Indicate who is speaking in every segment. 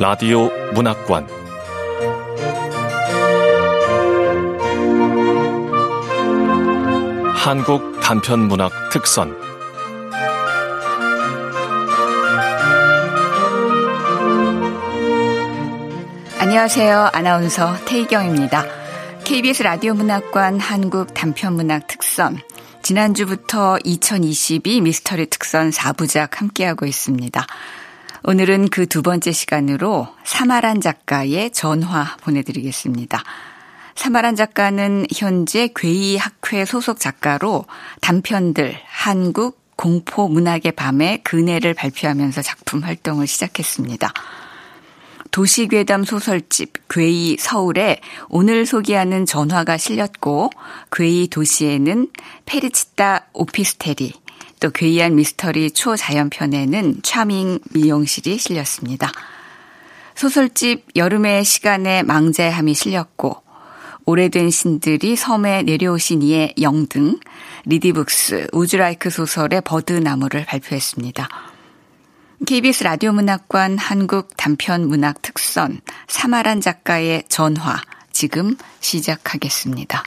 Speaker 1: 라디오 문학관 한국 단편 문학 특선
Speaker 2: 안녕하세요. 아나운서 태희경입니다. KBS 라디오 문학관 한국 단편 문학 특선 지난주부터 2022 미스터리 특선 4부작 함께하고 있습니다. 오늘은 그 두 번째 시간으로 사마란 작가의 전화 보내드리겠습니다. 사마란 작가는 현재 괴이학회 소속 작가로 단편들 한국 공포 문학의 밤의 그네를 발표하면서 작품 활동을 시작했습니다. 도시괴담 소설집 괴이 서울에 오늘 소개하는 전화가 실렸고 괴이 도시에는 페르치타 오피스텔이 또 괴이한 미스터리 초자연편에는 차밍 미용실이 실렸습니다. 소설집 여름의 시간에 망자함이 실렸고 오래된 신들이 섬에 내려오신 이의 영등, 리디북스, 우즈라이크 소설의 버드나무를 발표했습니다. KBS 라디오 문학관 한국 단편 문학 특선 사마란 작가의 전화 지금 시작하겠습니다.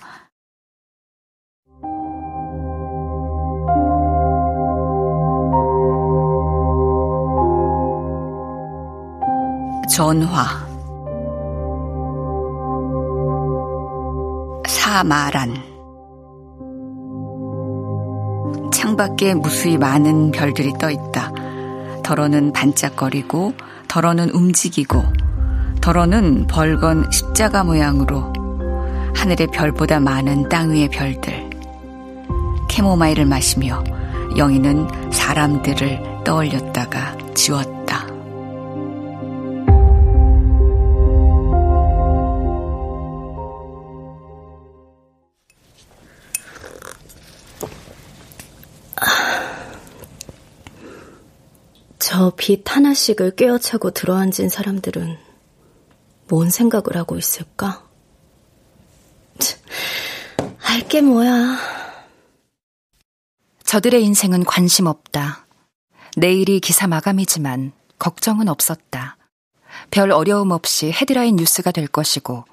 Speaker 2: 전화 사마란 창밖에 무수히 많은 별들이 떠 있다. 덜어는 반짝거리고 덜어는 움직이고 덜어는 벌건 십자가 모양으로 하늘의 별보다 많은 땅 위의 별들 캐모마일을 마시며 영희는 사람들을 떠올렸다가 지웠다.
Speaker 3: 빛 하나씩을 꿰어차고 들어앉은 사람들은 뭔 생각을 하고 있을까? 알게 뭐야.
Speaker 4: 저들의 인생은 관심 없다. 내일이 기사 마감이지만 걱정은 없었다. 별 어려움 없이 헤드라인 뉴스가 될 것이고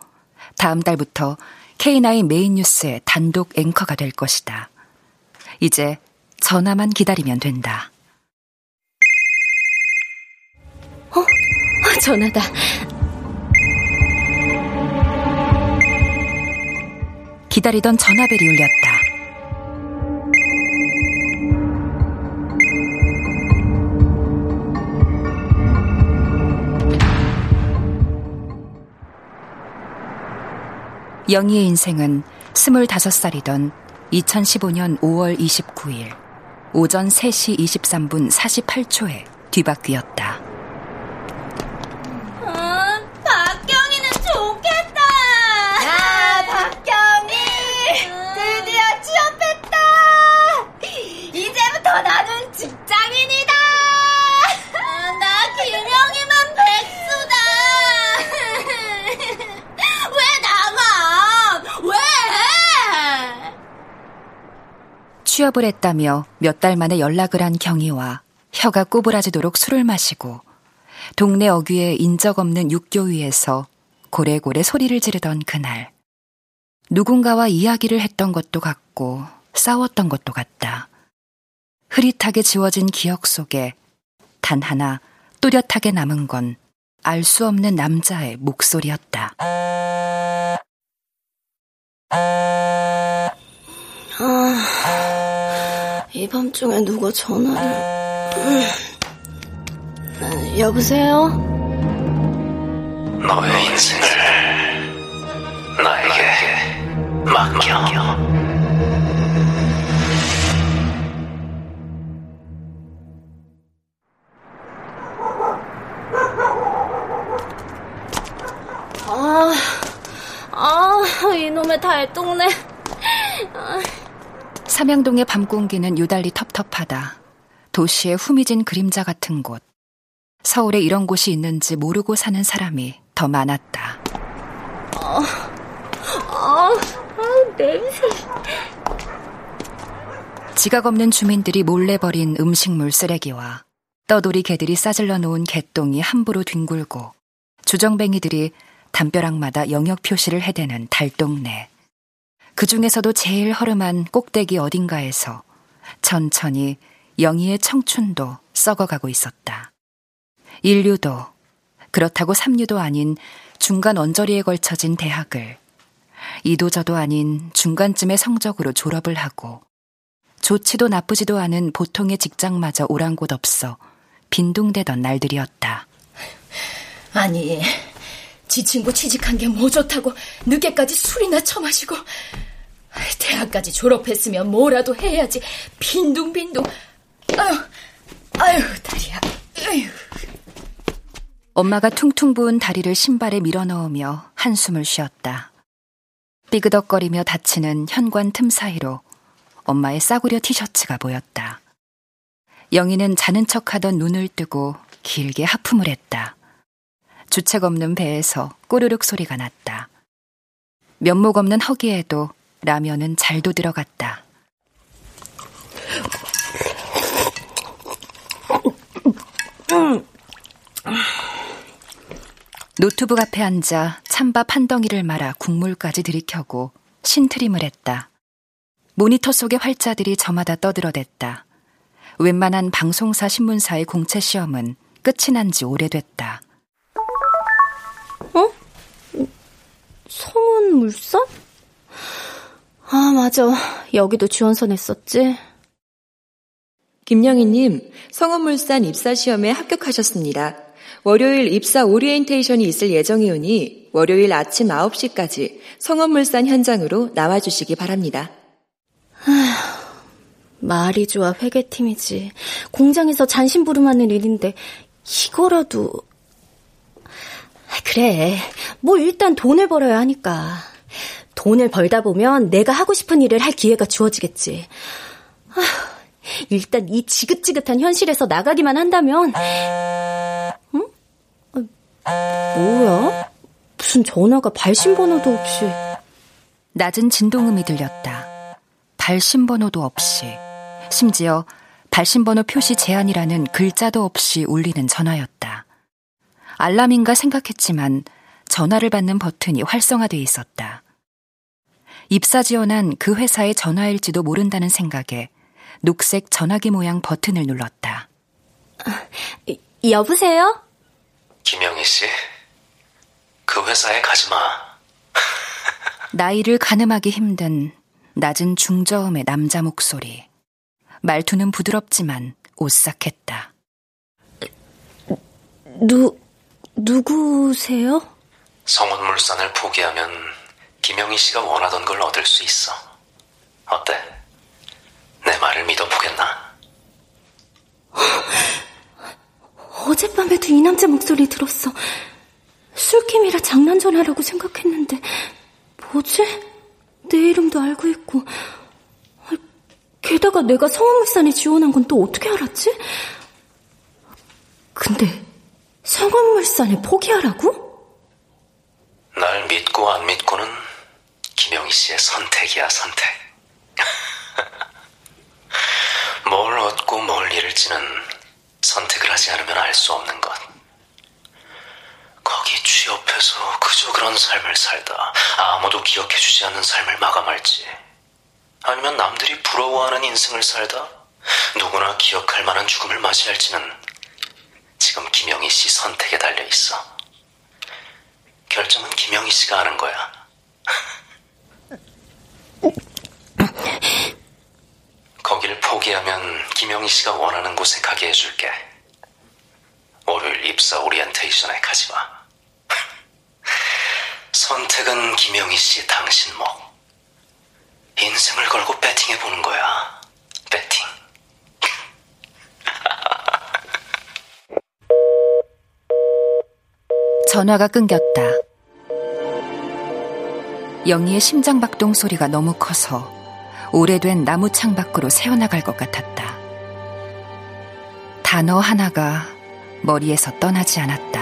Speaker 4: 다음 달부터 K9 메인 뉴스의 단독 앵커가 될 것이다. 이제 전화만 기다리면 된다.
Speaker 3: 어? 전화다.
Speaker 4: 기다리던 전화벨이 울렸다. 영희의 인생은 25살이던 2015년 5월 29일 오전 3시 23분 48초에 뒤바뀌었다. 취업을 했다며 몇 달 만에 연락을 한 경희와 혀가 꼬부라지도록 술을 마시고 동네 어귀의 인적 없는 육교 위에서 고래고래 소리를 지르던 그날. 누군가와 이야기를 했던 것도 같고 싸웠던 것도 같다. 흐릿하게 지워진 기억 속에 단 하나 또렷하게 남은 건 알 수 없는 남자의 목소리였다.
Speaker 3: 밤중에 누가 전화를... 음, 여보세요?
Speaker 5: 너의 인생을 나에게 맡겨.
Speaker 3: 아, 아, 이놈의 달동네. 아.
Speaker 4: 삼양동의 밤 공기는 유달리 텁텁하다. 도시의 후미진 그림자 같은 곳. 서울에 이런 곳이 있는지 모르고 사는 사람이 더 많았다.
Speaker 3: 아, 아, 아 냄새.
Speaker 4: 지각 없는 주민들이 몰래 버린 음식물 쓰레기와 떠돌이 개들이 싸질러 놓은 개똥이 함부로 뒹굴고 주정뱅이들이 담벼락마다 영역 표시를 해대는 달동네. 그 중에서도 제일 허름한 꼭대기 어딘가에서 천천히 영희의 청춘도 썩어가고 있었다. 인류도 그렇다고 삼류도 아닌 중간 언저리에 걸쳐진 대학을 이도저도 아닌 중간쯤의 성적으로 졸업을 하고 좋지도 나쁘지도 않은 보통의 직장마저 오란 곳 없어 빈둥대던 날들이었다.
Speaker 3: 아니, 지 친구 취직한 게 뭐 좋다고 늦게까지 술이나 처마시고 대학까지 졸업했으면 뭐라도 해야지 빈둥빈둥 아유 아유 다리야 아유
Speaker 4: 엄마가 퉁퉁 부은 다리를 신발에 밀어넣으며 한숨을 쉬었다. 삐그덕거리며 닫히는 현관 틈 사이로 엄마의 싸구려 티셔츠가 보였다. 영희는 자는 척하던 눈을 뜨고 길게 하품을 했다. 주책 없는 배에서 꼬르륵 소리가 났다. 면목 없는 허기에도 라면은 잘도 들어갔다. 노트북 앞에 앉아 찬밥 한 덩이를 말아 국물까지 들이켜고 신트림을 했다. 모니터 속의 활자들이 저마다 떠들어댔다. 웬만한 방송사 신문사의 공채 시험은 끝이 난 지 오래됐다.
Speaker 3: 어? 성원 물산? 아, 맞아. 여기도 지원서 냈었지.
Speaker 6: 김영희님, 성원물산 입사시험에 합격하셨습니다. 월요일 입사 오리엔테이션이 있을 예정이오니 월요일 아침 9시까지 성원물산 현장으로 나와주시기 바랍니다.
Speaker 3: 말이 좋아 회계팀이지. 공장에서 잔심부름하는 일인데 이거라도 그래. 뭐 일단 돈을 벌어야 하니까. 돈을 벌다 보면 내가 하고 싶은 일을 할 기회가 주어지겠지. 일단 이 지긋지긋한 현실에서 나가기만 한다면 응? 아, 뭐야? 무슨 전화가 발신번호도 없이
Speaker 4: 낮은 진동음이 들렸다. 발신번호도 없이 심지어 발신번호 표시 제한이라는 글자도 없이 울리는 전화였다. 알람인가 생각했지만 전화를 받는 버튼이 활성화돼 있었다. 입사 지원한 그 회사의 전화일지도 모른다는 생각에 녹색 전화기 모양 버튼을 눌렀다.
Speaker 3: 여보세요?
Speaker 5: 김영희 씨, 그 회사에 가지 마.
Speaker 4: 나이를 가늠하기 힘든 낮은 중저음의 남자 목소리. 말투는 부드럽지만 오싹했다.
Speaker 3: 누, 누구세요?
Speaker 5: 성원물산을 포기하면 김영희 씨가 원하던 걸 얻을 수 있어. 어때? 내 말을 믿어보겠나?
Speaker 3: 어젯밤에도 이 남자 목소리 들었어. 술김이라 장난 전화라고 생각했는데 뭐지? 내 이름도 알고 있고 게다가 내가 성원물산에 지원한 건 또 어떻게 알았지? 근데 성원물산에 포기하라고?
Speaker 5: 날 믿고 안 믿고는 김영희 씨의 선택이야, 선택. 뭘 얻고 뭘 잃을지는 선택을 하지 않으면 알 수 없는 것. 거기 취업해서 그저 그런 삶을 살다 아무도 기억해주지 않는 삶을 마감할지 아니면 남들이 부러워하는 인생을 살다 누구나 기억할 만한 죽음을 맞이할지는 지금 김영희 씨 선택에 달려 있어. 결정은 김영희 씨가 하는 거야. 거기를 포기하면 김영희 씨가 원하는 곳에 가게 해줄게. 월요일 입사 오리엔테이션에 가지 마. 선택은 김영희 씨 당신 목. 인생을 걸고 배팅해 보는 거야. 배팅.
Speaker 4: 전화가 끊겼다. 영희의 심장박동 소리가 너무 커서 오래된 나무 창 밖으로 새어나갈 것 같았다. 단어 하나가 머리에서 떠나지 않았다.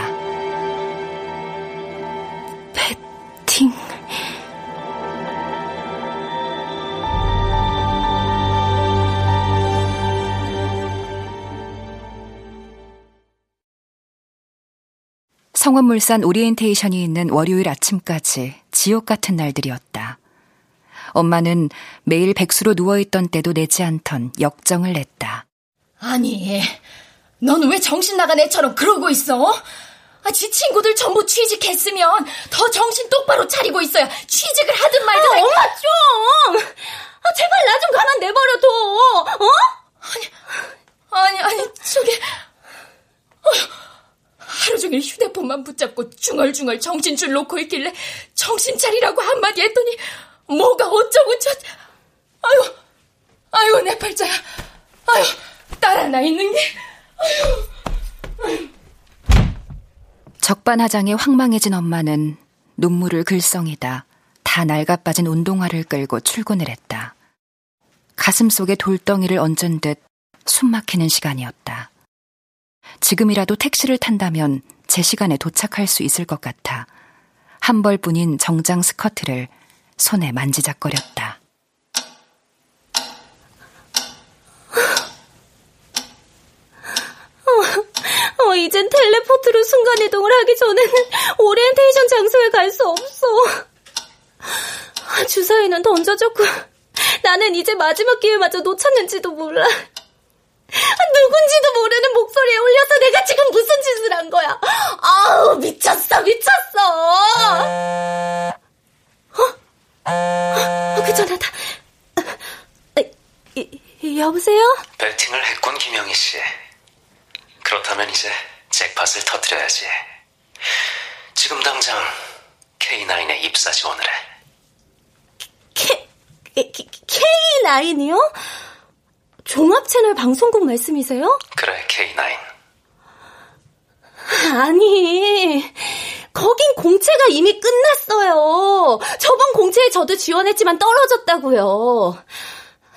Speaker 3: 배팅.
Speaker 4: 성원물산 오리엔테이션이 있는 월요일 아침까지 지옥 같은 날들이었다. 엄마는 매일 백수로 누워있던 때도 내지 않던 역정을 냈다.
Speaker 7: 아니, 너는 왜 정신 나간 애처럼 그러고 있어? 아, 지 친구들 전부 취직했으면 더 정신 똑바로 차리고 있어야 취직을 하든 말든. 아,
Speaker 3: 엄마 좀! 아, 제발 나 좀 가만 내버려둬, 어?
Speaker 7: 아니, 아니, 아니, 저게. 어, 하루 종일 휴대폰만 붙잡고 중얼중얼 정신줄 놓고 있길래 정신 차리라고 한마디 했더니 뭐가 어쩌고 저. 아유, 아유, 내 팔자야. 하나 있는 게.
Speaker 4: 적반하장에 황망해진 엄마는 눈물을 글썽이다 다 낡아빠진 운동화를 끌고 출근을 했다. 가슴 속에 돌덩이를 얹은 듯 숨막히는 시간이었다. 지금이라도 택시를 탄다면 제 시간에 도착할 수 있을 것 같아 한 벌뿐인 정장 스커트를 손에 만지작거렸다.
Speaker 3: 어, 이젠 텔레포트로 순간이동을 하기 전에는 오리엔테이션 장소에 갈 수 없어. 주사위는 던져졌고 나는 이제 마지막 기회마저 놓쳤는지도 몰라. 누군지도 모르는 목소리에 울려서 내가 지금 무슨 짓을 한 거야. 아우, 미쳤어, 미쳤어. 어? 어, 그 전화다. 여보세요?
Speaker 5: 배팅을 했군, 김영희 씨. 그렇다면 이제 잭팟을 터뜨려야지. 지금 당장 K9에 입사 지원을 해.
Speaker 3: K, K9이요? 종합 채널 방송국 말씀이세요?
Speaker 5: 그래, K9.
Speaker 3: 아니, 거긴 공채가 이미 끝났어요. 저번 공채에 저도 지원했지만 떨어졌다고요.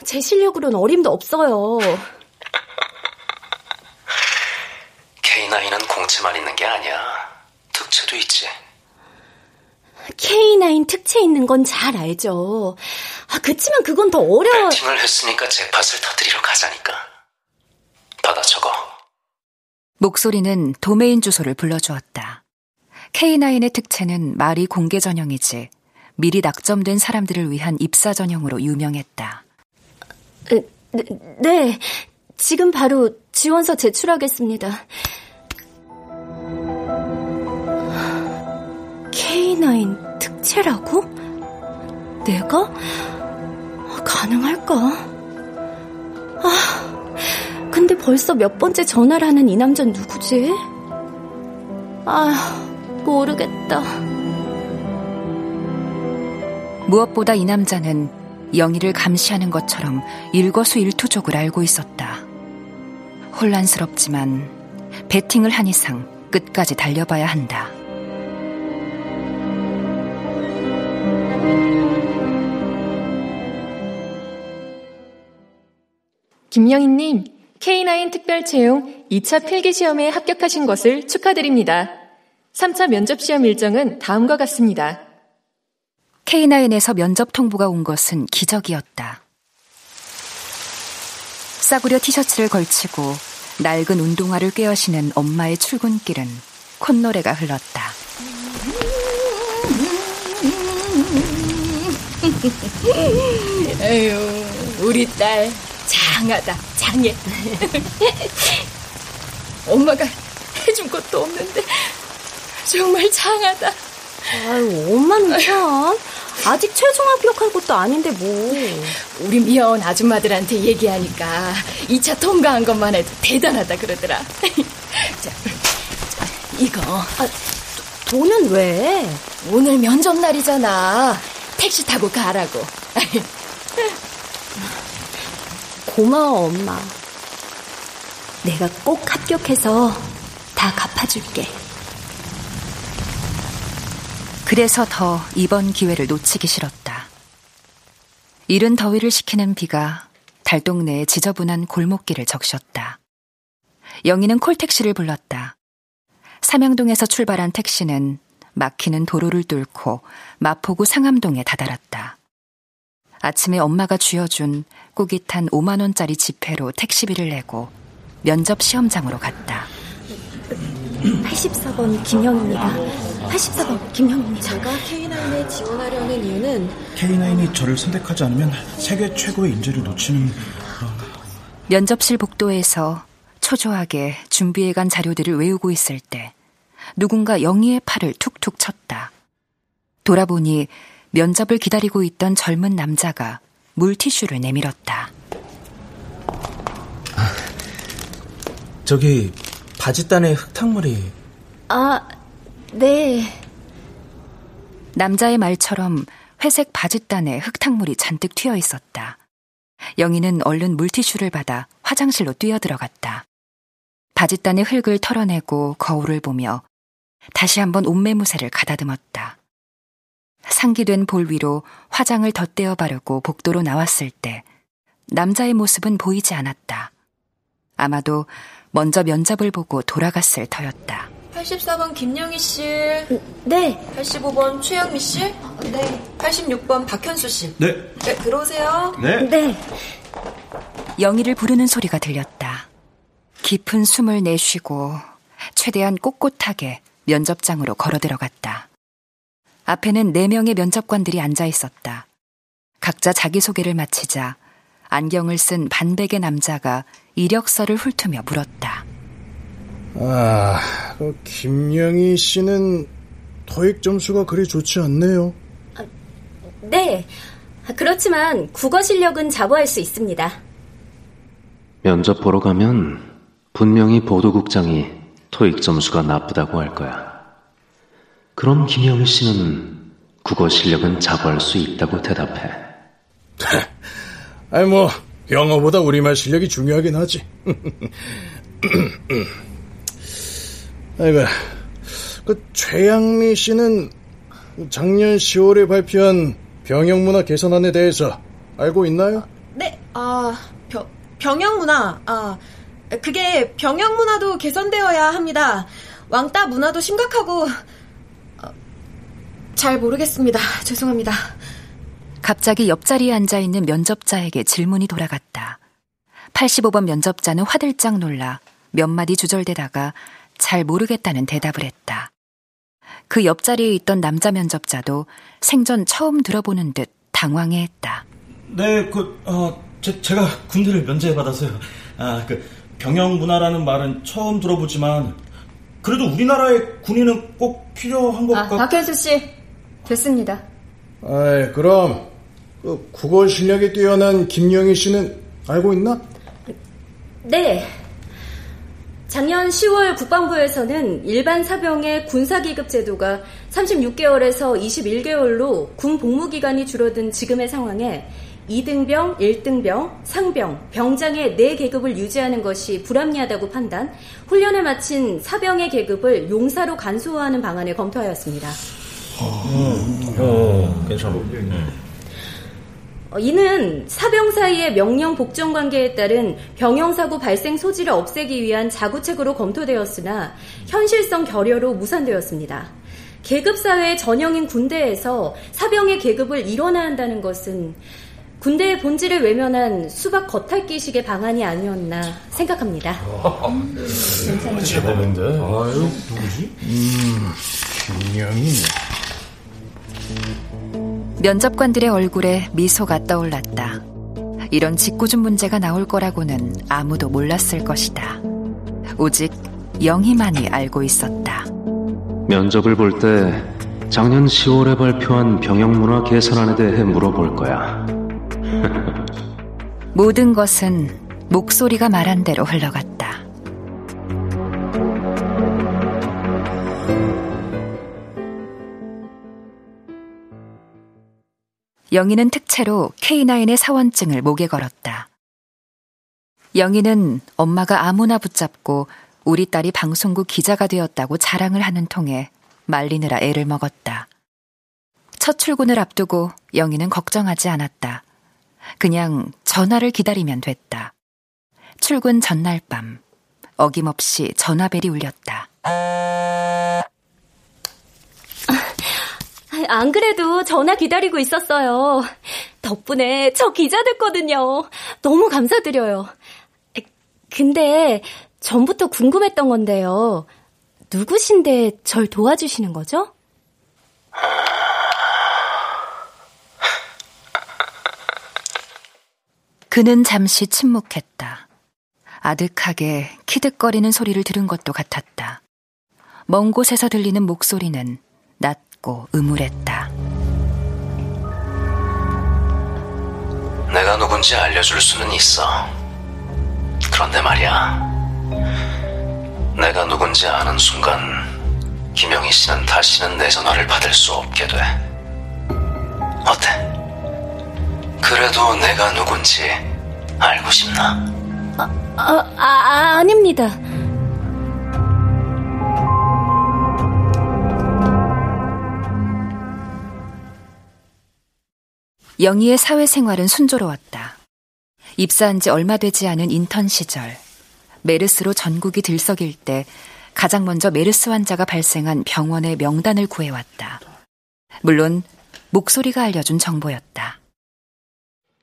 Speaker 3: 제 실력으로는 어림도 없어요.
Speaker 5: K9은 공채만 있는 게 아니야. 특채도 있지.
Speaker 3: K9 특채 있는 건 잘 알죠. 아, 그치만 그건 더 어려워.
Speaker 5: 배팅을 했으니까 잭팟을 터뜨리러 가자니까. 받아 적어.
Speaker 4: 목소리는 도메인 주소를 불러주었다. K9의 특채는 말이 공개 전형이지 미리 낙점된 사람들을 위한 입사 전형으로 유명했다.
Speaker 3: 네, 네, 지금 바로 지원서 제출하겠습니다. K9 특채라고? 내가? 가능할까? 아, 근데 벌써 몇 번째 전화를 하는 이 남자 누구지? 아, 모르겠다.
Speaker 4: 무엇보다 이 남자는 영희를 감시하는 것처럼 일거수일투족을 알고 있었다. 혼란스럽지만 배팅을 한 이상 끝까지 달려봐야 한다.
Speaker 6: 김영희님, K9 특별 채용 2차 필기 시험에 합격하신 것을 축하드립니다. 3차 면접 시험 일정은 다음과 같습니다.
Speaker 4: K9에서 면접 통보가 온 것은 기적이었다. 싸구려 티셔츠를 걸치고 낡은 운동화를 꿰어시는 엄마의 출근길은 콧노래가 흘렀다.
Speaker 7: 에휴, 우리 딸 장하다, 장해. 엄마가 해준 것도 없는데 정말 장하다.
Speaker 3: 아유, 엄마는 참. 아직 최종 합격할 것도 아닌데 뭐.
Speaker 7: 우리 미아원 아줌마들한테 얘기하니까 2차 통과한 것만 해도 대단하다 그러더라. 자, 자, 이거.
Speaker 3: 아, 돈은 왜?
Speaker 7: 오늘 면접 날이잖아. 택시 타고 가라고.
Speaker 3: 고마워, 엄마. 내가 꼭 합격해서 다 갚아줄게.
Speaker 4: 그래서 더 이번 기회를 놓치기 싫었다. 이른 더위를 식히는 비가 달동네의 지저분한 골목길을 적셨다. 영희는 콜택시를 불렀다. 삼양동에서 출발한 택시는 막히는 도로를 뚫고 마포구 상암동에 다다랐다. 아침에 엄마가 쥐어준 꾸깃한 5만원짜리 지폐로 택시비를 내고 면접 시험장으로 갔다.
Speaker 3: 84번 김영입니다. 84번 김영입니다.
Speaker 8: 제가 K9에 지원하려는 이유는
Speaker 9: K9이 저를 선택하지 않으면 세계 최고의 인재를 놓치는 그런...
Speaker 4: 면접실 복도에서 초조하게 준비해간 자료들을 외우고 있을 때 누군가 영희의 팔을 툭툭 쳤다. 돌아보니 면접을 기다리고 있던 젊은 남자가 물티슈를 내밀었다.
Speaker 9: 저기 바지단에 흙탕물이.
Speaker 3: 아, 네.
Speaker 4: 남자의 말처럼 회색 바지단에 흙탕물이 잔뜩 튀어 있었다. 영희는 얼른 물티슈를 받아 화장실로 뛰어들어갔다. 바지단의 흙을 털어내고 거울을 보며 다시 한번 옷매무새를 가다듬었다. 상기된 볼 위로 화장을 덧대어 바르고 복도로 나왔을 때 남자의 모습은 보이지 않았다. 아마도 먼저 면접을 보고 돌아갔을 터였다.
Speaker 8: 84번 김영희 씨.
Speaker 3: 네.
Speaker 8: 85번 최영미 씨. 네. 86번 박현수 씨.
Speaker 9: 네.
Speaker 8: 네, 들어오세요.
Speaker 9: 네.
Speaker 3: 네.
Speaker 4: 영희를 부르는 소리가 들렸다. 깊은 숨을 내쉬고 최대한 꼿꼿하게 면접장으로 걸어 들어갔다. 앞에는 네 명의 면접관들이 앉아 있었다. 각자 자기소개를 마치자 안경을 쓴 반백의 남자가 이력서를 훑으며 물었다.
Speaker 10: 아, 그 김영희 씨는 토익 점수가 그리 좋지 않네요.
Speaker 3: 아, 네. 그렇지만 국어 실력은 자부할 수 있습니다.
Speaker 5: 면접 보러 가면 분명히 보도국장이 토익 점수가 나쁘다고 할 거야. 그럼 김영희 씨는 국어 실력은 자부할 수 있다고 대답해.
Speaker 10: 아니 뭐 영어보다 우리말 실력이 중요하긴 하지. 아이고, 그 최양미 씨는 작년 10월에 발표한 병영문화 개선안에 대해서 알고 있나요?
Speaker 8: 네, 아 병, 병영문화, 아 그게 병영문화도 개선되어야 합니다. 왕따 문화도 심각하고 어, 잘 모르겠습니다. 죄송합니다.
Speaker 4: 갑자기 옆자리에 앉아 있는 면접자에게 질문이 돌아갔다. 85번 면접자는 화들짝 놀라 몇 마디 주절대다가 잘 모르겠다는 대답을 했다. 그 옆자리에 있던 남자 면접자도 생전 처음 들어보는 듯 당황해 했다.
Speaker 9: 네, 그, 어, 제, 제가 군대를 면제받아서요. 아, 그, 병영 문화라는 말은 처음 들어보지만, 그래도 우리나라의 군인은 꼭 필요한 것
Speaker 7: 아,
Speaker 9: 같...
Speaker 7: 박현수 씨, 됐습니다.
Speaker 10: 아이, 그럼, 그 국어 실력이 뛰어난 김영희 씨는 알고 있나?
Speaker 3: 네. 작년 10월 국방부에서는 일반 사병의 군사기급 제도가 36개월에서 21개월로 군 복무 기간이 줄어든 지금의 상황에 2등병, 1등병, 상병, 병장의 4계급을 유지하는 것이 불합리하다고 판단, 훈련을 마친 사병의 계급을 용사로 간소화하는 방안을 검토하였습니다.
Speaker 9: 어, 어 괜찮아.
Speaker 3: 어, 이는 사병 사이의 명령 복종 관계에 따른 병영사고 발생 소지를 없애기 위한 자구책으로 검토되었으나 현실성 결여로 무산되었습니다. 계급사회의 전형인 군대에서 사병의 계급을 일원화 한다는 것은 군대의 본질을 외면한 수박 겉핥기식의 방안이 아니었나 생각합니다.
Speaker 10: 음, 제법인데. 아유, 누구지? 음, 김영희.
Speaker 4: 면접관들의 얼굴에 미소가 떠올랐다. 이런 짓궂은 문제가 나올 거라고는 아무도 몰랐을 것이다. 오직 영희만이 알고 있었다.
Speaker 5: 면접을 볼 때 작년 10월에 발표한 병영문화 개선안에 대해 물어볼 거야.
Speaker 4: 모든 것은 목소리가 말한 대로 흘러갔다. 영희는 특채로 K9의 사원증을 목에 걸었다. 영희는 엄마가 아무나 붙잡고 우리 딸이 방송국 기자가 되었다고 자랑을 하는 통에 말리느라 애를 먹었다. 첫 출근을 앞두고 영희는 걱정하지 않았다. 그냥 전화를 기다리면 됐다. 출근 전날 밤 어김없이 전화벨이 울렸다.
Speaker 3: 안 그래도 전화 기다리고 있었어요. 덕분에 저 기자 됐거든요. 너무 감사드려요. 근데 전부터 궁금했던 건데요. 누구신데 절 도와주시는 거죠?
Speaker 4: 그는 잠시 침묵했다. 아득하게 키득거리는 소리를 들은 것도 같았다. 먼 곳에서 들리는 목소리는 낮고 음울했다.
Speaker 5: 내가 누군지 알려줄 수는 있어. 그런데 말이야. 내가 누군지 아는 순간 김영희 씨는 다시는 내 전화를 받을 수 없게 돼. 어때? 그래도 내가 누군지 알고 싶나?
Speaker 3: 아, 아, 아 아닙니다.
Speaker 4: 영희의 사회생활은 순조로웠다. 입사한 지 얼마 되지 않은 인턴 시절, 메르스로 전국이 들썩일 때 가장 먼저 메르스 환자가 발생한 병원의 명단을 구해왔다. 물론 목소리가 알려준 정보였다.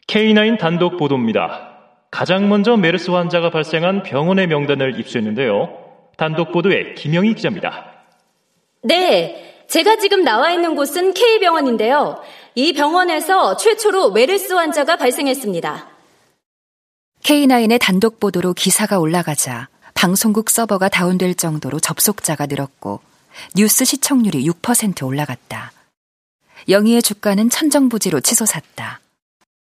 Speaker 11: K9 단독 보도입니다. 가장 먼저 메르스 환자가 발생한 병원의 명단을 입수했는데요. 단독 보도의 김영희 기자입니다.
Speaker 3: 네, 제가 지금 나와 있는 곳은 K병원인데요. 이 병원에서 최초로 메르스 환자가 발생했습니다.
Speaker 4: K9의 단독 보도로 기사가 올라가자 방송국 서버가 다운될 정도로 접속자가 늘었고 뉴스 시청률이 6% 올라갔다. 영희의 주가는 천정부지로 치솟았다.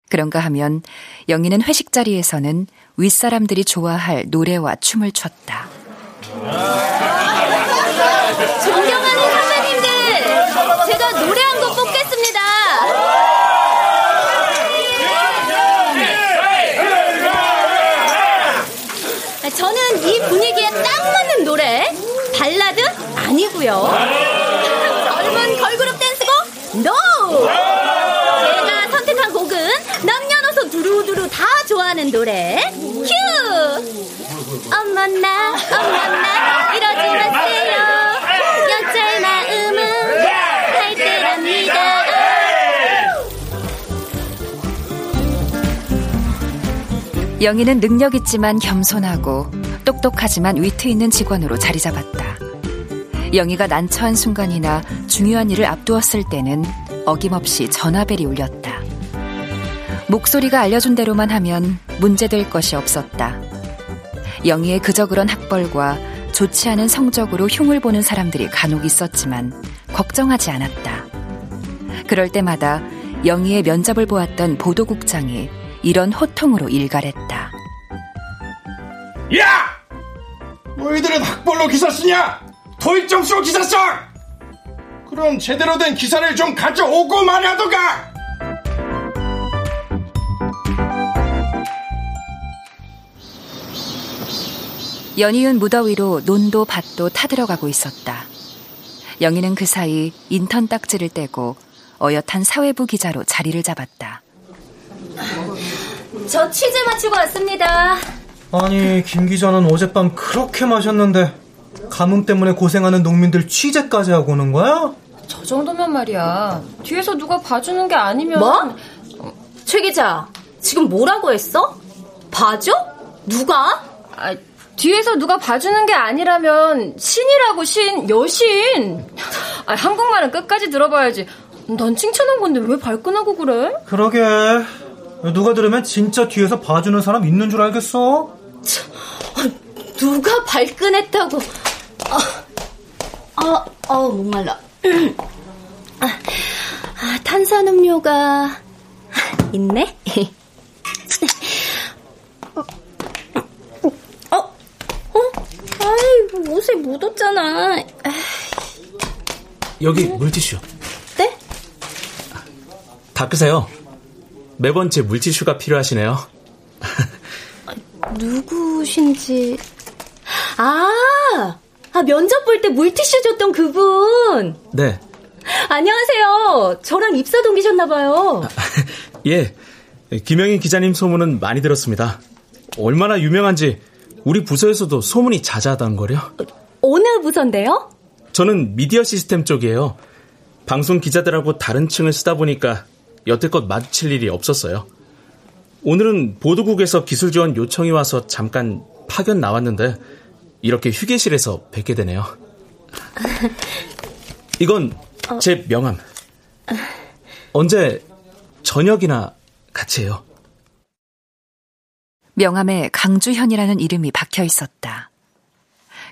Speaker 4: 그런가 하면 영희는 회식 자리에서는 윗사람들이 좋아할 노래와 춤을 췄다.
Speaker 3: 존경하는 사장님들, 제가 노래 한곡 뽑겠습니다. 저는 이 분위기에 딱 맞는 노래, 발라드 아니고요. 젊은 걸그룹 댄스곡, NO! 제가 선택한 곡은 남녀노소 두루두루 다 좋아하는 노래, 큐! 어머나, 어머나, 이러지 마세요. 여자의 마음은 갈대랍니다.
Speaker 4: 영희는 능력 있지만 겸손하고 똑똑하지만 위트 있는 직원으로 자리 잡았다. 영희가 난처한 순간이나 중요한 일을 앞두었을 때는 어김없이 전화벨이 울렸다. 목소리가 알려준 대로만 하면 문제될 것이 없었다. 영희의 그저 그런 학벌과 좋지 않은 성적으로 흉을 보는 사람들이 간혹 있었지만 걱정하지 않았다. 그럴 때마다 영희의 면접을 보았던 보도국장이 이런 호통으로 일갈했다.
Speaker 10: 야! 너희들은 학벌로 기사 쓰냐? 토익 점수로 기사 써! 그럼 제대로 된 기사를 좀 가져오고 말하던가!
Speaker 4: 연이은 무더위로 논도 밭도 타들어가고 있었다. 영희는 그 사이 인턴 딱지를 떼고 어엿한 사회부 기자로 자리를 잡았다.
Speaker 3: 저 취재 마치고 왔습니다.
Speaker 12: 아니, 김 기자는 어젯밤 그렇게 마셨는데 가뭄 때문에 고생하는 농민들 취재까지 하고 오는 거야?
Speaker 7: 저 정도면 말이야. 뒤에서 누가 봐주는 게 아니면.
Speaker 3: 뭐? 최 기자, 지금 뭐라고 했어? 봐줘? 누가?
Speaker 7: 아, 뒤에서 누가 봐주는 게 아니라면 신이라고 신, 여신. 아, 한국말은 끝까지 들어봐야지. 넌 칭찬한 건데 왜 발끈하고 그래?
Speaker 12: 그러게. 누가 들으면 진짜 뒤에서 봐주는 사람 있는 줄 알겠어?
Speaker 3: 누가 발끈했다고. 아, 아, 아 목말라. 아, 아, 탄산음료가 있네? 어, 어? 아이, 옷에 묻었잖아.
Speaker 13: 여기 물티슈.
Speaker 3: 네?
Speaker 13: 닦으세요. 매번 제 물티슈가 필요하시네요.
Speaker 3: 누구신지. 아, 아 면접 볼 때 물티슈 줬던 그분.
Speaker 13: 네.
Speaker 3: 안녕하세요. 저랑 입사 동기셨나봐요.
Speaker 13: 예. 김영희 기자님 소문은 많이 들었습니다. 얼마나 유명한지 우리 부서에서도 소문이 자자하다는 거요.
Speaker 3: 어느 부서인데요?
Speaker 13: 저는 미디어 시스템 쪽이에요. 방송 기자들하고 다른 층을 쓰다 보니까 여태껏 마주칠 일이 없었어요. 오늘은 보도국에서 기술 지원 요청이 와서 잠깐 파견 나왔는데 이렇게 휴게실에서 뵙게 되네요. 이건 어. 제 명함. 언제 저녁이나 같이 해요.
Speaker 4: 명함에 강주현이라는 이름이 박혀 있었다.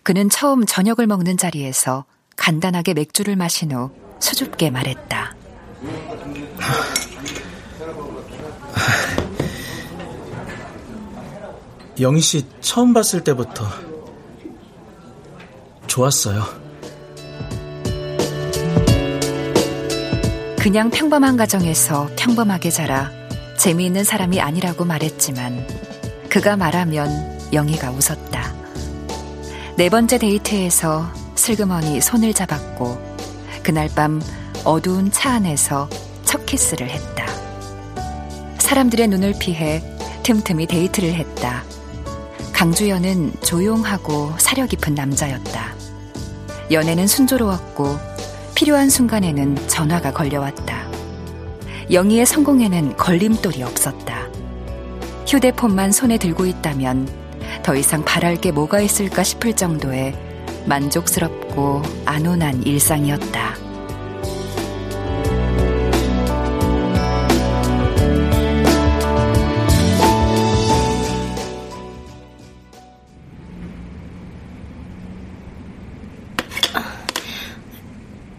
Speaker 4: 그는 처음 저녁을 먹는 자리에서 간단하게 맥주를 마신 후 수줍게 말했다.
Speaker 13: 영희 씨 처음 봤을 때부터 좋았어요.
Speaker 4: 그냥 평범한 가정에서 평범하게 자라 재미있는 사람이 아니라고 말했지만 그가 말하면 영희가 웃었다. 네 번째 데이트에서 슬그머니 손을 잡았고 그날 밤 어두운 차 안에서 첫 키스를 했다. 사람들의 눈을 피해 틈틈이 데이트를 했다. 강주연은 조용하고 사려 깊은 남자였다. 연애는 순조로웠고 필요한 순간에는 전화가 걸려왔다. 영희의 성공에는 걸림돌이 없었다. 휴대폰만 손에 들고 있다면 더 이상 바랄 게 뭐가 있을까 싶을 정도의 만족스럽고 안온한 일상이었다.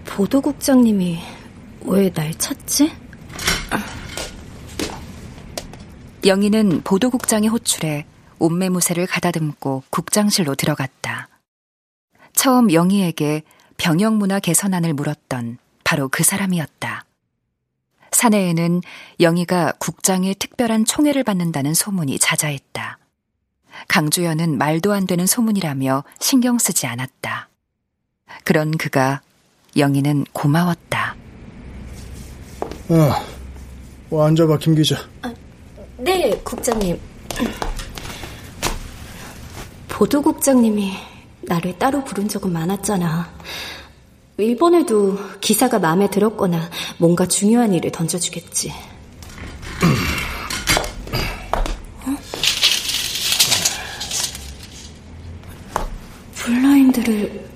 Speaker 3: 보도국장님이 왜 날 찾지?
Speaker 4: 영희는 보도국장의 호출에 옷매무새를 가다듬고 국장실로 들어갔다. 처음 영희에게 병영문화 개선안을 물었던 바로 그 사람이었다. 사내에는 영희가 국장의 특별한 총애를 받는다는 소문이 자자했다. 강주연은 말도 안 되는 소문이라며 신경 쓰지 않았다. 그런 그가 영희는 고마웠다.
Speaker 10: 아, 와 앉아봐 김 기자. 아,
Speaker 3: 네, 국장님. 보도국장님이 나를 따로 부른 적은 많았잖아. 일본에도 기사가 마음에 들었거나 뭔가 중요한 일을 던져주겠지. 어? 블라인드를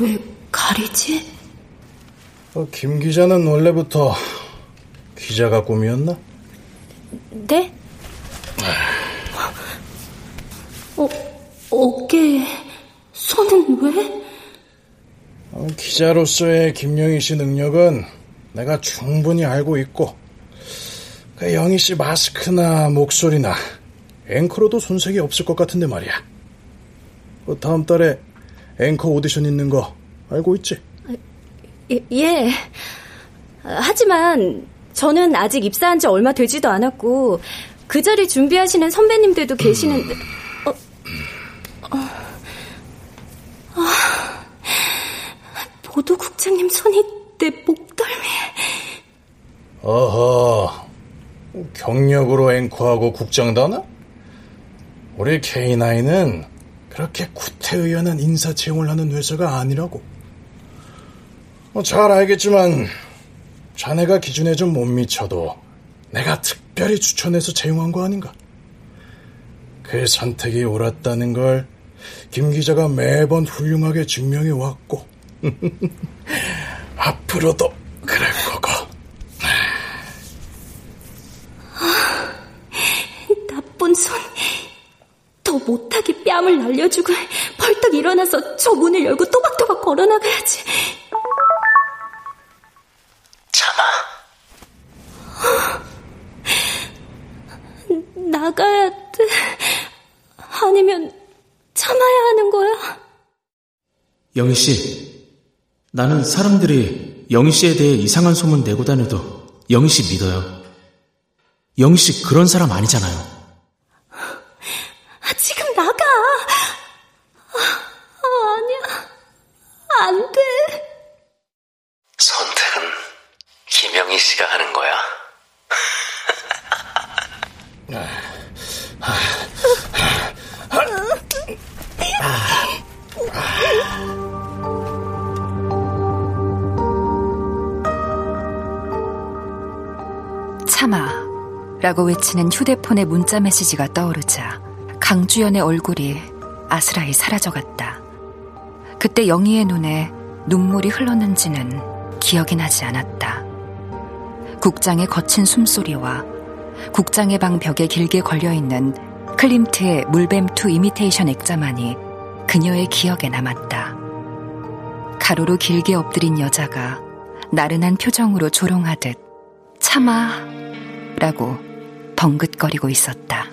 Speaker 3: 왜 가리지?
Speaker 10: 어, 김 기자는 원래부터 기자가 꿈이었나?
Speaker 3: 네? 어, 어깨, 손은 왜?
Speaker 10: 어, 기자로서의 김영희 씨 능력은 내가 충분히 알고 있고, 그 영희 씨 마스크나 목소리나 앵커로도 손색이 없을 것 같은데 말이야. 어, 다음 달에 앵커 오디션 있는 거 알고 있지?
Speaker 3: 예, 예. 하지만 저는 아직 입사한 지 얼마 되지도 않았고 그 자리 준비하시는 선배님들도 계시는데 어, 어, 어, 보도국장님 손이 내 목덜미에
Speaker 10: 어허. 경력으로 앵커하고 국장다나? 우리 K9은 그렇게 구태의연한 인사 채용을 하는 회사가 아니라고. 뭐잘 알겠지만 자네가 기준에 좀 못 미쳐도 내가 특별히 추천해서 채용한 거 아닌가? 그 선택이 옳았다는 걸 김 기자가 매번 훌륭하게 증명해 왔고 앞으로도 그럴 거고.
Speaker 3: 아, 나쁜 손. 더 못하게 뺨을 날려주고 벌떡 일어나서 저 문을 열고 또박또박 걸어나가야지. 나가야 돼. 아니면 참아야 하는 거야?
Speaker 13: 영희 씨, 나는 사람들이 영희 씨에 대해 이상한 소문 내고 다녀도 영희 씨 믿어요. 영희 씨 그런 사람 아니잖아요.
Speaker 3: 아, 지금 나가. 아, 아니야. 안 돼.
Speaker 5: 선택은 김영희 씨가 하는 거야.
Speaker 4: 참아 라고 외치는 휴대폰의 문자 메시지가 떠오르자 강주연의 얼굴이 아스라이 사라져갔다. 그때 영희의 눈에 눈물이 흘렀는지는 기억이 나지 않았다. 국장의 거친 숨소리와 국장의 방 벽에 길게 걸려있는 클림트의 물뱀투 이미테이션 액자만이 그녀의 기억에 남았다. 가로로 길게 엎드린 여자가 나른한 표정으로 조롱하듯 참아 라고 벙긋거리고 있었다.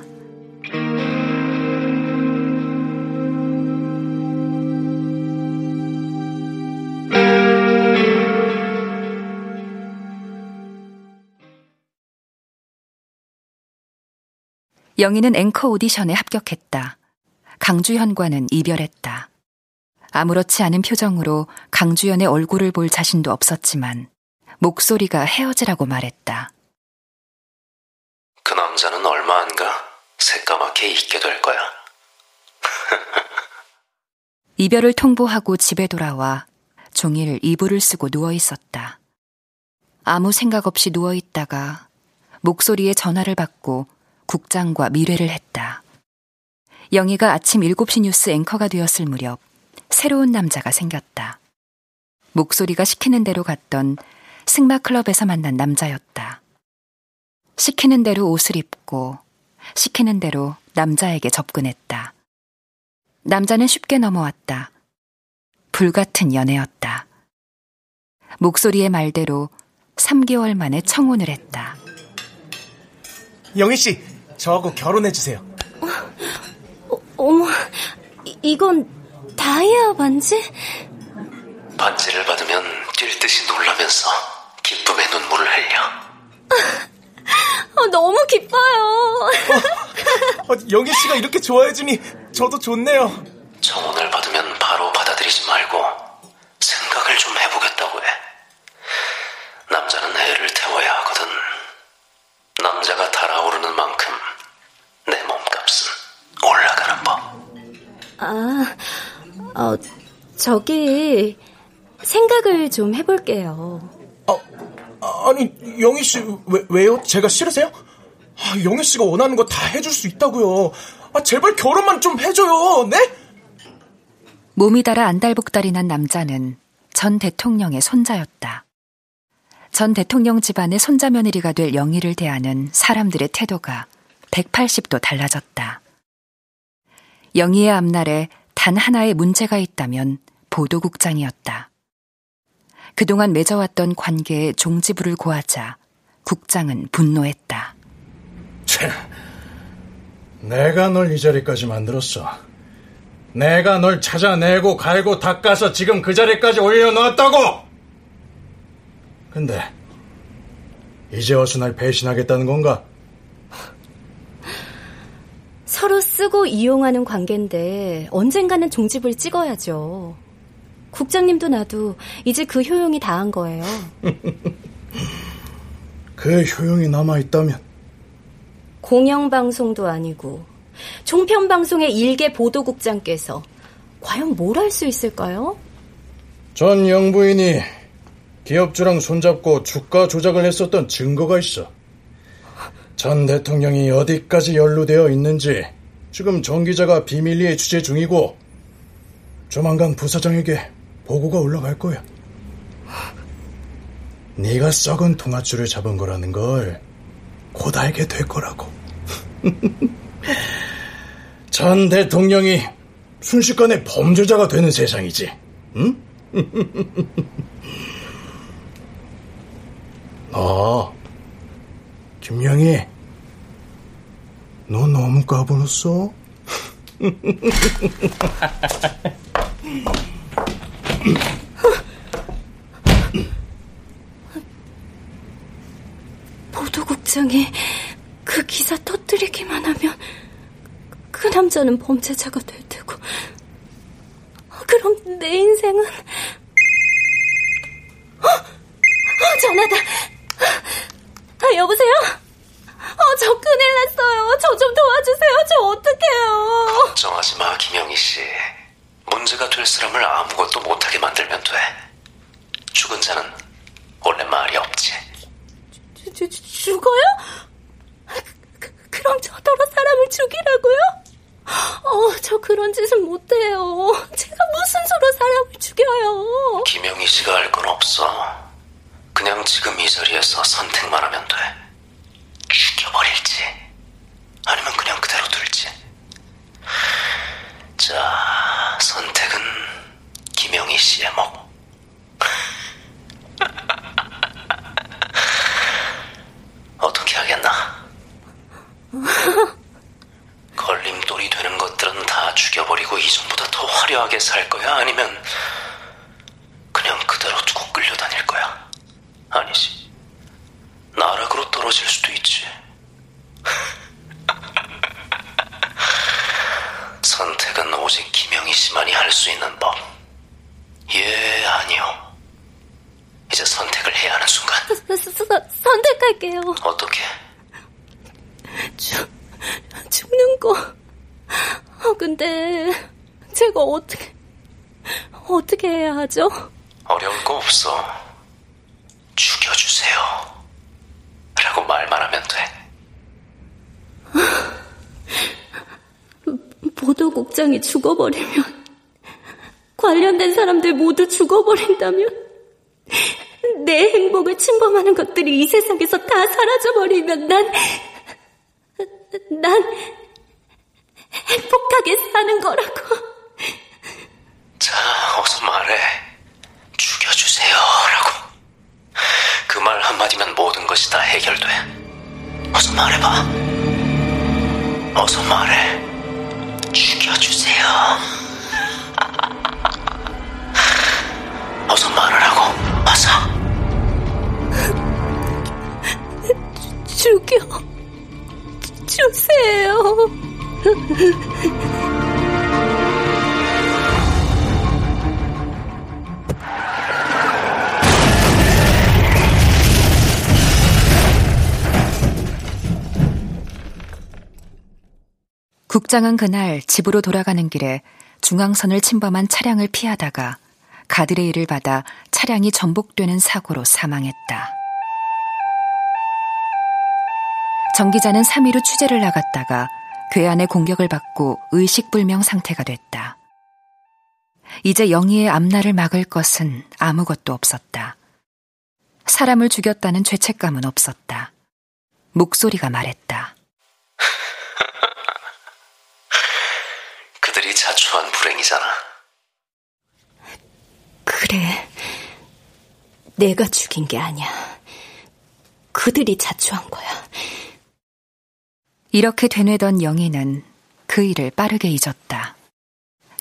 Speaker 4: 영희는 앵커 오디션에 합격했다. 강주현과는 이별했다. 아무렇지 않은 표정으로 강주현의 얼굴을 볼 자신도 없었지만 목소리가 헤어지라고 말했다.
Speaker 5: 그 남자는 얼마 안 가 새까맣게 잊게 될 거야.
Speaker 4: 이별을 통보하고 집에 돌아와 종일 이불을 쓰고 누워 있었다. 아무 생각 없이 누워 있다가 목소리에 전화를 받고 국장과 미래를 했다. 영희가 아침 7시 뉴스 앵커가 되었을 무렵 새로운 남자가 생겼다. 목소리가 시키는 대로 갔던 승마 클럽에서 만난 남자였다. 시키는 대로 옷을 입고 시키는 대로 남자에게 접근했다. 남자는 쉽게 넘어왔다. 불같은 연애였다. 목소리의 말대로 3개월 만에 청혼을 했다.
Speaker 14: 영희 씨, 저하고 결혼해 주세요.
Speaker 3: 어, 어머, 이, 건 다이아 반지?
Speaker 5: 반지를 받으면 뛸 듯이 놀라면서 기쁨의 눈물을 흘려.
Speaker 3: 어, 너무 기뻐요.
Speaker 14: 어, 어, 영희 씨가 이렇게 좋아해주니 저도 좋네요.
Speaker 5: 청혼을 받으면 바로 받아들이지 말고 생각을 좀 해보겠다고 해. 남자는 애를 태워야 하거든. 남자가 달아오르는 만큼 올라가는 법.
Speaker 3: 아, 어, 저기 생각을 좀 해볼게요.
Speaker 14: 아, 아니 영희 씨 왜, 왜요? 제가 싫으세요? 아, 영희 씨가 원하는 거 다 해줄 수 있다고요. 아, 제발 결혼만 좀 해줘요. 네?
Speaker 4: 몸이 달아 안달복달이 난 남자는 전 대통령의 손자였다. 전 대통령 집안의 손자 며느리가 될 영희를 대하는 사람들의 태도가 180도 달라졌다. 영희의 앞날에 단 하나의 문제가 있다면 보도국장이었다. 그동안 맺어왔던 관계에 종지부를 고하자 국장은 분노했다.
Speaker 10: 참, 내가 널 이 자리까지 만들었어. 내가 널 찾아내고 갈고 닦아서 지금 그 자리까지 올려놓았다고! 근데, 이제 어서 날 배신하겠다는 건가?
Speaker 3: 서로 쓰고 이용하는 관계인데 언젠가는 종집을 찍어야죠. 국장님도 나도 이제 그 효용이 다한 거예요.
Speaker 10: 그 효용이 남아있다면?
Speaker 3: 공영방송도 아니고 종편방송의 일개 보도국장께서 과연 뭘 할 수 있을까요?
Speaker 10: 전 영부인이 기업주랑 손잡고 주가 조작을 했었던 증거가 있어. 전 대통령이 어디까지 연루되어 있는지 지금 정 기자가 비밀리에 취재 중이고 조만간 부사장에게 보고가 올라갈 거야. 네가 썩은 통화줄을 잡은 거라는 걸 곧 알게 될 거라고. 전 대통령이 순식간에 범죄자가 되는 세상이지. 응? 너, 김영희, 너 너무 까불었어?
Speaker 3: 보도국장이 그 기사 터뜨리기만 하면 그 남자는 범죄자가 될 테고 그럼 내 인생은 어? 어 전화다 아, 여보세요? 어, 저 큰일 났어요. 저 좀 도와주세요. 저 어떡해요.
Speaker 5: 걱정하지 마, 김영희 씨. 문제가 될 사람을 아무것도 못하게 만들면 돼. 죽은 자는 원래 말이 없지.
Speaker 3: 주, 주, 죽어요? 그, 그, 그럼 저더러 사람을 죽이라고요? 어, 저 그런 짓을 못해요. 제가 무슨 수로 사람을 죽여요.
Speaker 5: 김영희 씨가 알 건 없어. 그냥 지금 이 자리에서 선택만 하면 돼. 죽여버릴지, 아니면 그냥 그대로 둘지. 자, 선택은 김영희 씨의 목. 어떻게 하겠나? 걸림돌이 되는 것들은 다 죽여버리고 이전보다 더 화려하게 살 거야? 아니면 그냥 그대로 두고 끌려다닐 거야? 아니지. 나락으로 떨어질 수도 있지. 선택은 오직 김영희 씨만이 할 수 있는 법. 예, 아니요. 이제 선택을 해야 하는 순간.
Speaker 3: 서, 서, 서, 선택할게요.
Speaker 5: 어떻게?
Speaker 3: 죽, 죽는 거. 어, 근데 제가 어떻게 어떻게 해야 하죠?
Speaker 5: 어려울 거 없어. 죽여주세요. 라고 말만 하면 돼.
Speaker 3: 보도국장이 죽어버리면 관련된 사람들 모두 죽어버린다면 내 행복을 침범하는 것들이 이 세상에서 다 사라져버리면 난, 난 행복하게 사는 거라고.
Speaker 5: 자, 어서 말해. 죽여주세요. 라고. 그 말 한마디면 모든 것이 다 해결돼. 어서 말해봐. 어서 말해. 죽여주세요. 어서 말하라고. 어서.
Speaker 3: 죽여 주세요.
Speaker 4: 국장은 그날 집으로 돌아가는 길에 중앙선을 침범한 차량을 피하다가 가드레일을 받아 차량이 전복되는 사고로 사망했다. 정 기자는 3일 후 취재를 나갔다가 괴한의 공격을 받고 의식불명 상태가 됐다. 이제 영희의 앞날을 막을 것은 아무것도 없었다. 사람을 죽였다는 죄책감은 없었다. 목소리가 말했다.
Speaker 5: 그들이 자초한 불행이잖아.
Speaker 3: 그래. 내가 죽인 게 아니야. 그들이 자초한 거야.
Speaker 4: 이렇게 되뇌던 영희는 그 일을 빠르게 잊었다.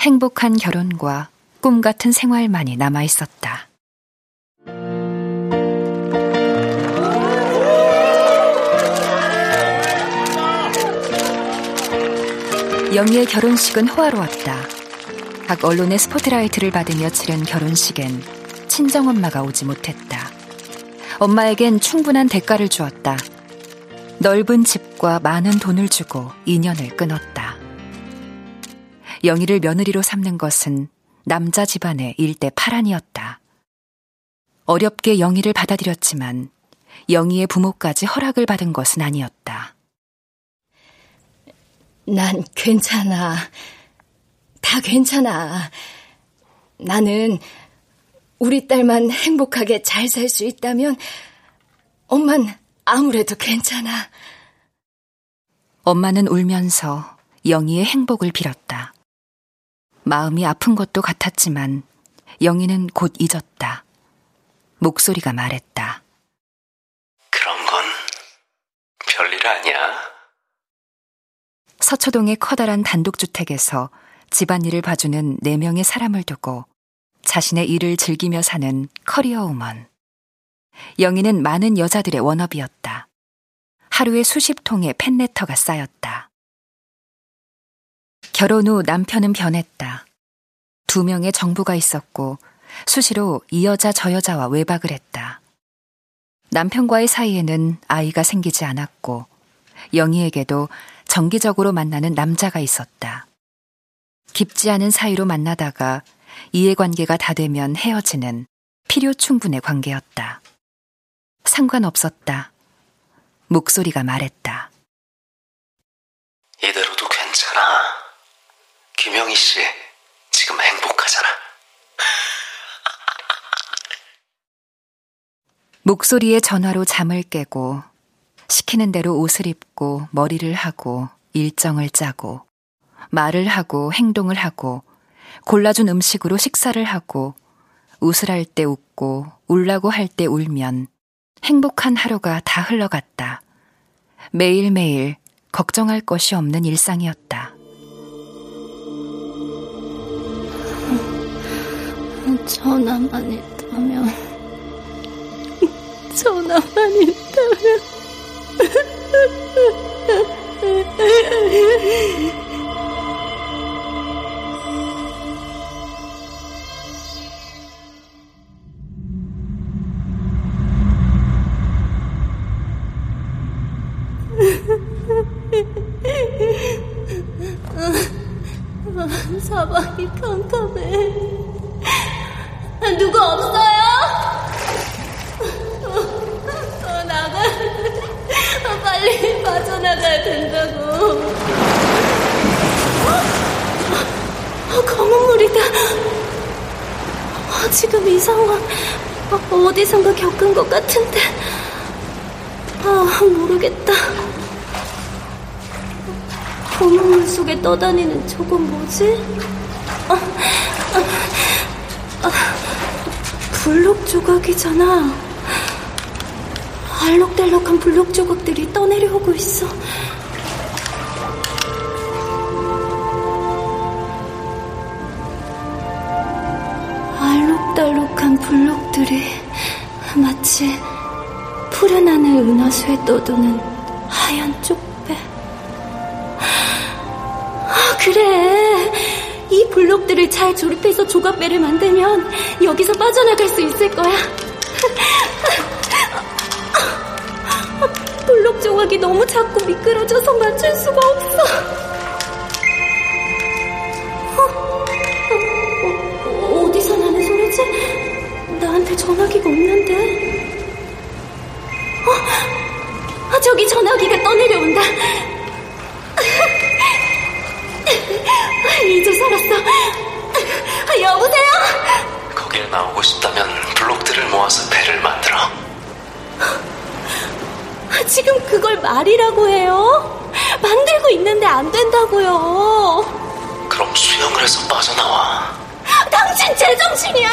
Speaker 4: 행복한 결혼과 꿈 같은 생활만이 남아 있었다. 영희의 결혼식은 호화로웠다. 각 언론의 스포트라이트를 받으며 치른 결혼식엔 친정엄마가 오지 못했다. 엄마에겐 충분한 대가를 주었다. 넓은 집과 많은 돈을 주고 인연을 끊었다. 영희를 며느리로 삼는 것은 남자 집안의 일대 파란이었다. 어렵게 영희를 받아들였지만 영희의 부모까지 허락을 받은 것은 아니었다.
Speaker 7: 난 괜찮아. 다 괜찮아. 나는 우리 딸만 행복하게 잘 살 수 있다면 엄만 아무래도 괜찮아.
Speaker 4: 엄마는 울면서 영희의 행복을 빌었다. 마음이 아픈 것도 같았지만 영희는 곧 잊었다. 목소리가 말했다.
Speaker 5: 그런 건 별일 아니야.
Speaker 4: 서초동의 커다란 단독주택에서 집안일을 봐주는 네 명의 사람을 두고 자신의 일을 즐기며 사는 커리어 우먼. 영희는 많은 여자들의 워너비였다. 하루에 수십 통의 팬레터가 쌓였다. 결혼 후 남편은 변했다. 두 명의 정부가 있었고 수시로 이 여자 저 여자와 외박을 했다. 남편과의 사이에는 아이가 생기지 않았고 영희에게도 정기적으로 만나는 남자가 있었다. 깊지 않은 사이로 만나다가 이해관계가 다 되면 헤어지는 필요 충분의 관계였다. 상관없었다. 목소리가 말했다.
Speaker 5: 이대로도 괜찮아. 김영희 씨, 지금 행복하잖아.
Speaker 4: 목소리에 전화로 잠을 깨고 시키는 대로 옷을 입고 머리를 하고 일정을 짜고 말을 하고 행동을 하고 골라준 음식으로 식사를 하고 웃을 할때 웃고 울라고 할 때 울면 행복한 하루가 다 흘러갔다. 매일매일 걱정할 것이 없는 일상이었다.
Speaker 3: 전화만 있다면, 전화만 있다면. 呵呵呵呵呵呵呵 어, 어디선가 겪은 것 같은데. 아, 모르겠다. 검은 물 속에 떠다니는 저건 뭐지? 아, 아, 아, 블록 조각이잖아. 알록달록한 블록 조각들이 떠내려오고 있어. 알록달록한 블록들이 마치 푸른 하늘 은하수에 떠도는 하얀 쪽배. 아, 그래. 이 블록들을 잘 조립해서 조각배를 만들면 여기서 빠져나갈 수 있을 거야. 블록 조각이 너무 작고 미끄러져서 맞출 수가 없어. 어? 전화기가 없는데. 어? 아, 저기 전화기가 떠내려온다. 이제 살았어. 여보세요?
Speaker 5: 거길 나오고 싶다면 블록들을 모아서 배를 만들어.
Speaker 3: 지금 그걸 말이라고 해요? 만들고 있는데 안 된다고요.
Speaker 5: 그럼 수영을 해서 빠져나와.
Speaker 3: 당신 제정신이야?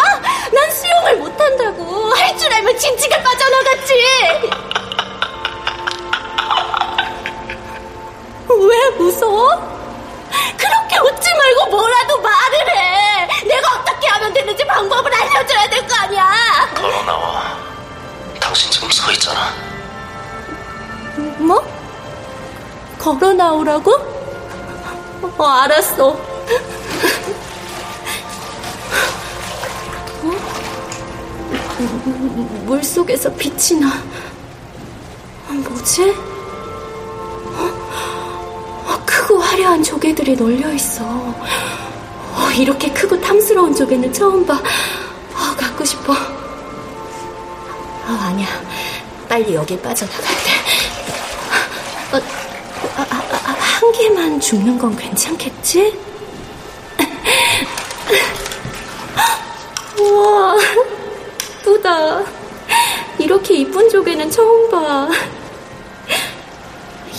Speaker 3: 난 수영을 못한다고. 할 줄 알면 진지게 빠져나갔지. 왜 무서워? 그렇게 웃지 말고 뭐라도 말을 해. 내가 어떻게 하면 되는지 방법을 알려줘야 될 거 아니야.
Speaker 5: 걸어 나와. 당신 지금 서 있잖아.
Speaker 3: 뭐? 걸어 나오라고? 어, 알았어. 어? 물 속에서 빛이 나. 뭐지? 어? 크고 화려한 조개들이 널려 있어. 어, 이렇게 크고 탐스러운 조개는 처음 봐. 어, 갖고 싶어. 아, 아니야. 빨리 여길 빠져나가야 돼. 어, 아, 아, 아, 한 개만 죽는 건 괜찮겠지? 우와, 이쁘다. 이렇게 이쁜 조개는 처음 봐.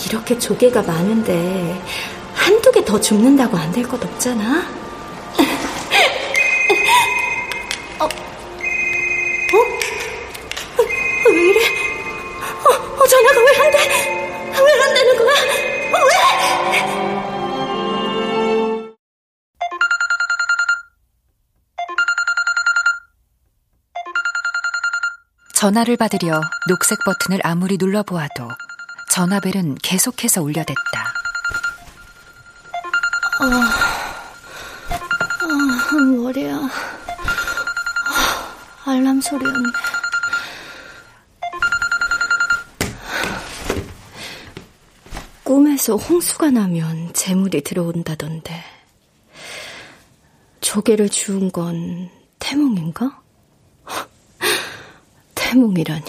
Speaker 3: 이렇게 조개가 많은데 한두 개 더 죽는다고 안 될 것 없잖아?
Speaker 4: 전화를 받으려 녹색 버튼을 아무리 눌러보아도 전화벨은 계속해서 울려댔다.
Speaker 3: 아, 아 머리야. 아, 알람 소리였네. 꿈에서 홍수가 나면 재물이 들어온다던데. 조개를 주운 건 태몽인가? 태몽이라니.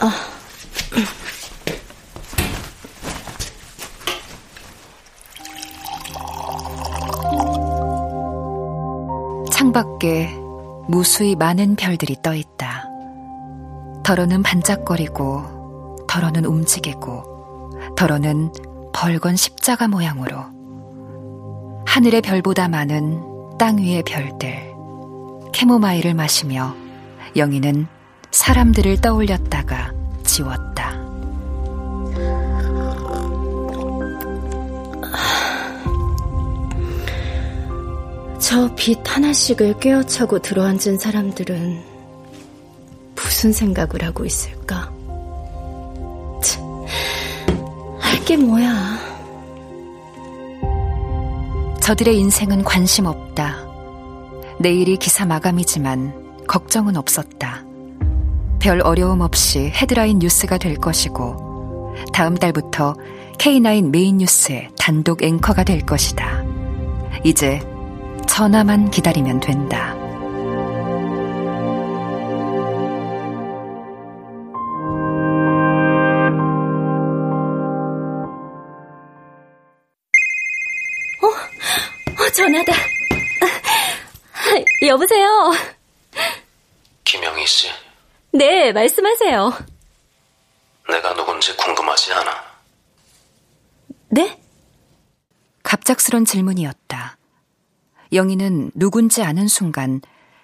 Speaker 3: 아.
Speaker 4: 창밖에 무수히 많은 별들이 떠 있다. 더러는 반짝거리고, 더러는 움직이고, 더러는 벌건 십자가 모양으로. 하늘의 별보다 많은 땅 위의 별들. 캐모마일을 마시며 영희는 사람들을 떠올렸다가 지웠다.
Speaker 3: 저 빛 하나씩을 꿰어차고 들어앉은 사람들은 무슨 생각을 하고 있을까? 할게 뭐야.
Speaker 4: 저들의 인생은 관심 없다. 내일이 기사 마감이지만 걱정은 없었다. 별 어려움 없이 헤드라인 뉴스가 될 것이고, 다음 달부터 K9 메인 뉴스의 단독 앵커가 될 것이다. 이제 전화만 기다리면 된다.
Speaker 3: 어, 어 전화다. 여보세요? 네, 말씀하세요.
Speaker 5: 내가 누군지 궁금하지 않아.
Speaker 3: 네?
Speaker 4: 갑작스런 질문이었다. 영희는 누군지 아는 순간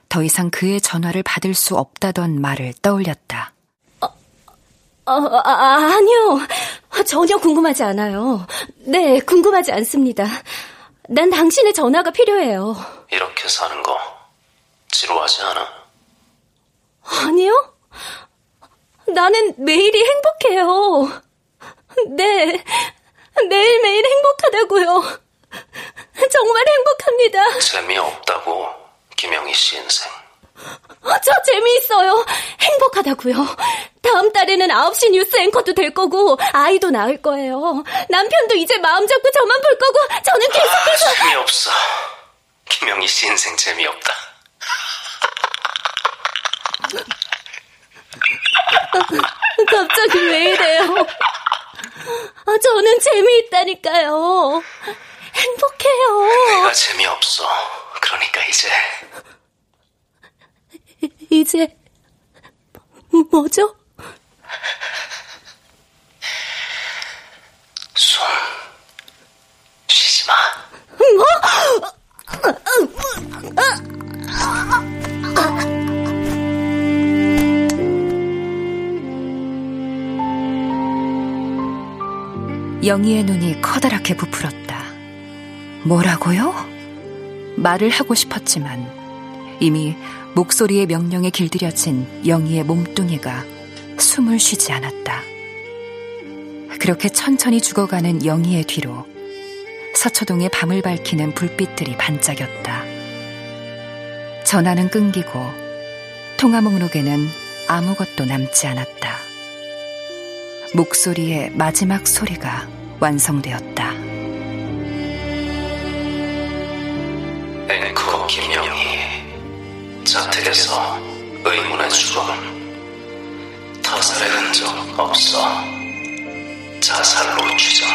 Speaker 4: 더 이상 그의 전화를 받을 수 없다던 말을 떠올렸다.
Speaker 3: 어, 어, 아, 아니요. 전혀 궁금하지 않아요. 네, 궁금하지 않습니다. 난 당신의 전화가 필요해요.
Speaker 5: 이렇게 사는 거 지루하지 않아?
Speaker 3: 아니요. 나는 매일이 행복해요. 네, 매일매일 행복하다고요. 정말 행복합니다.
Speaker 5: 재미없다고, 김영희 씨 인생.
Speaker 3: 저 재미있어요. 행복하다고요. 다음 달에는 9시 뉴스 앵커도 될 거고 아이도 낳을 거예요. 남편도 이제 마음 잡고 저만 볼 거고 저는 계속해서
Speaker 5: 아, 재미없어. 김영희 씨 인생 재미없다.
Speaker 3: 갑자기 왜 이래요? 아, 저는 재미있다니까요. 행복해요.
Speaker 5: 내가 재미없어. 그러니까 이제.
Speaker 3: 이제, 뭐죠?
Speaker 5: 숨, 쉬지 마.
Speaker 3: 뭐?
Speaker 4: 영희의 눈이 커다랗게 부풀었다. 뭐라고요? 말을 하고 싶었지만 이미 목소리의 명령에 길들여진 영희의 몸뚱이가 숨을 쉬지 않았다. 그렇게 천천히 죽어가는 영희의 뒤로 서초동의 밤을 밝히는 불빛들이 반짝였다. 전화는 끊기고 통화 목록에는 아무것도 남지 않았다. 목소리의 마지막 소리가 완성되었다.
Speaker 5: 앵커 김영희. 자택에서 의문의 죽음 타살의 흔적 없어. 자살로 추정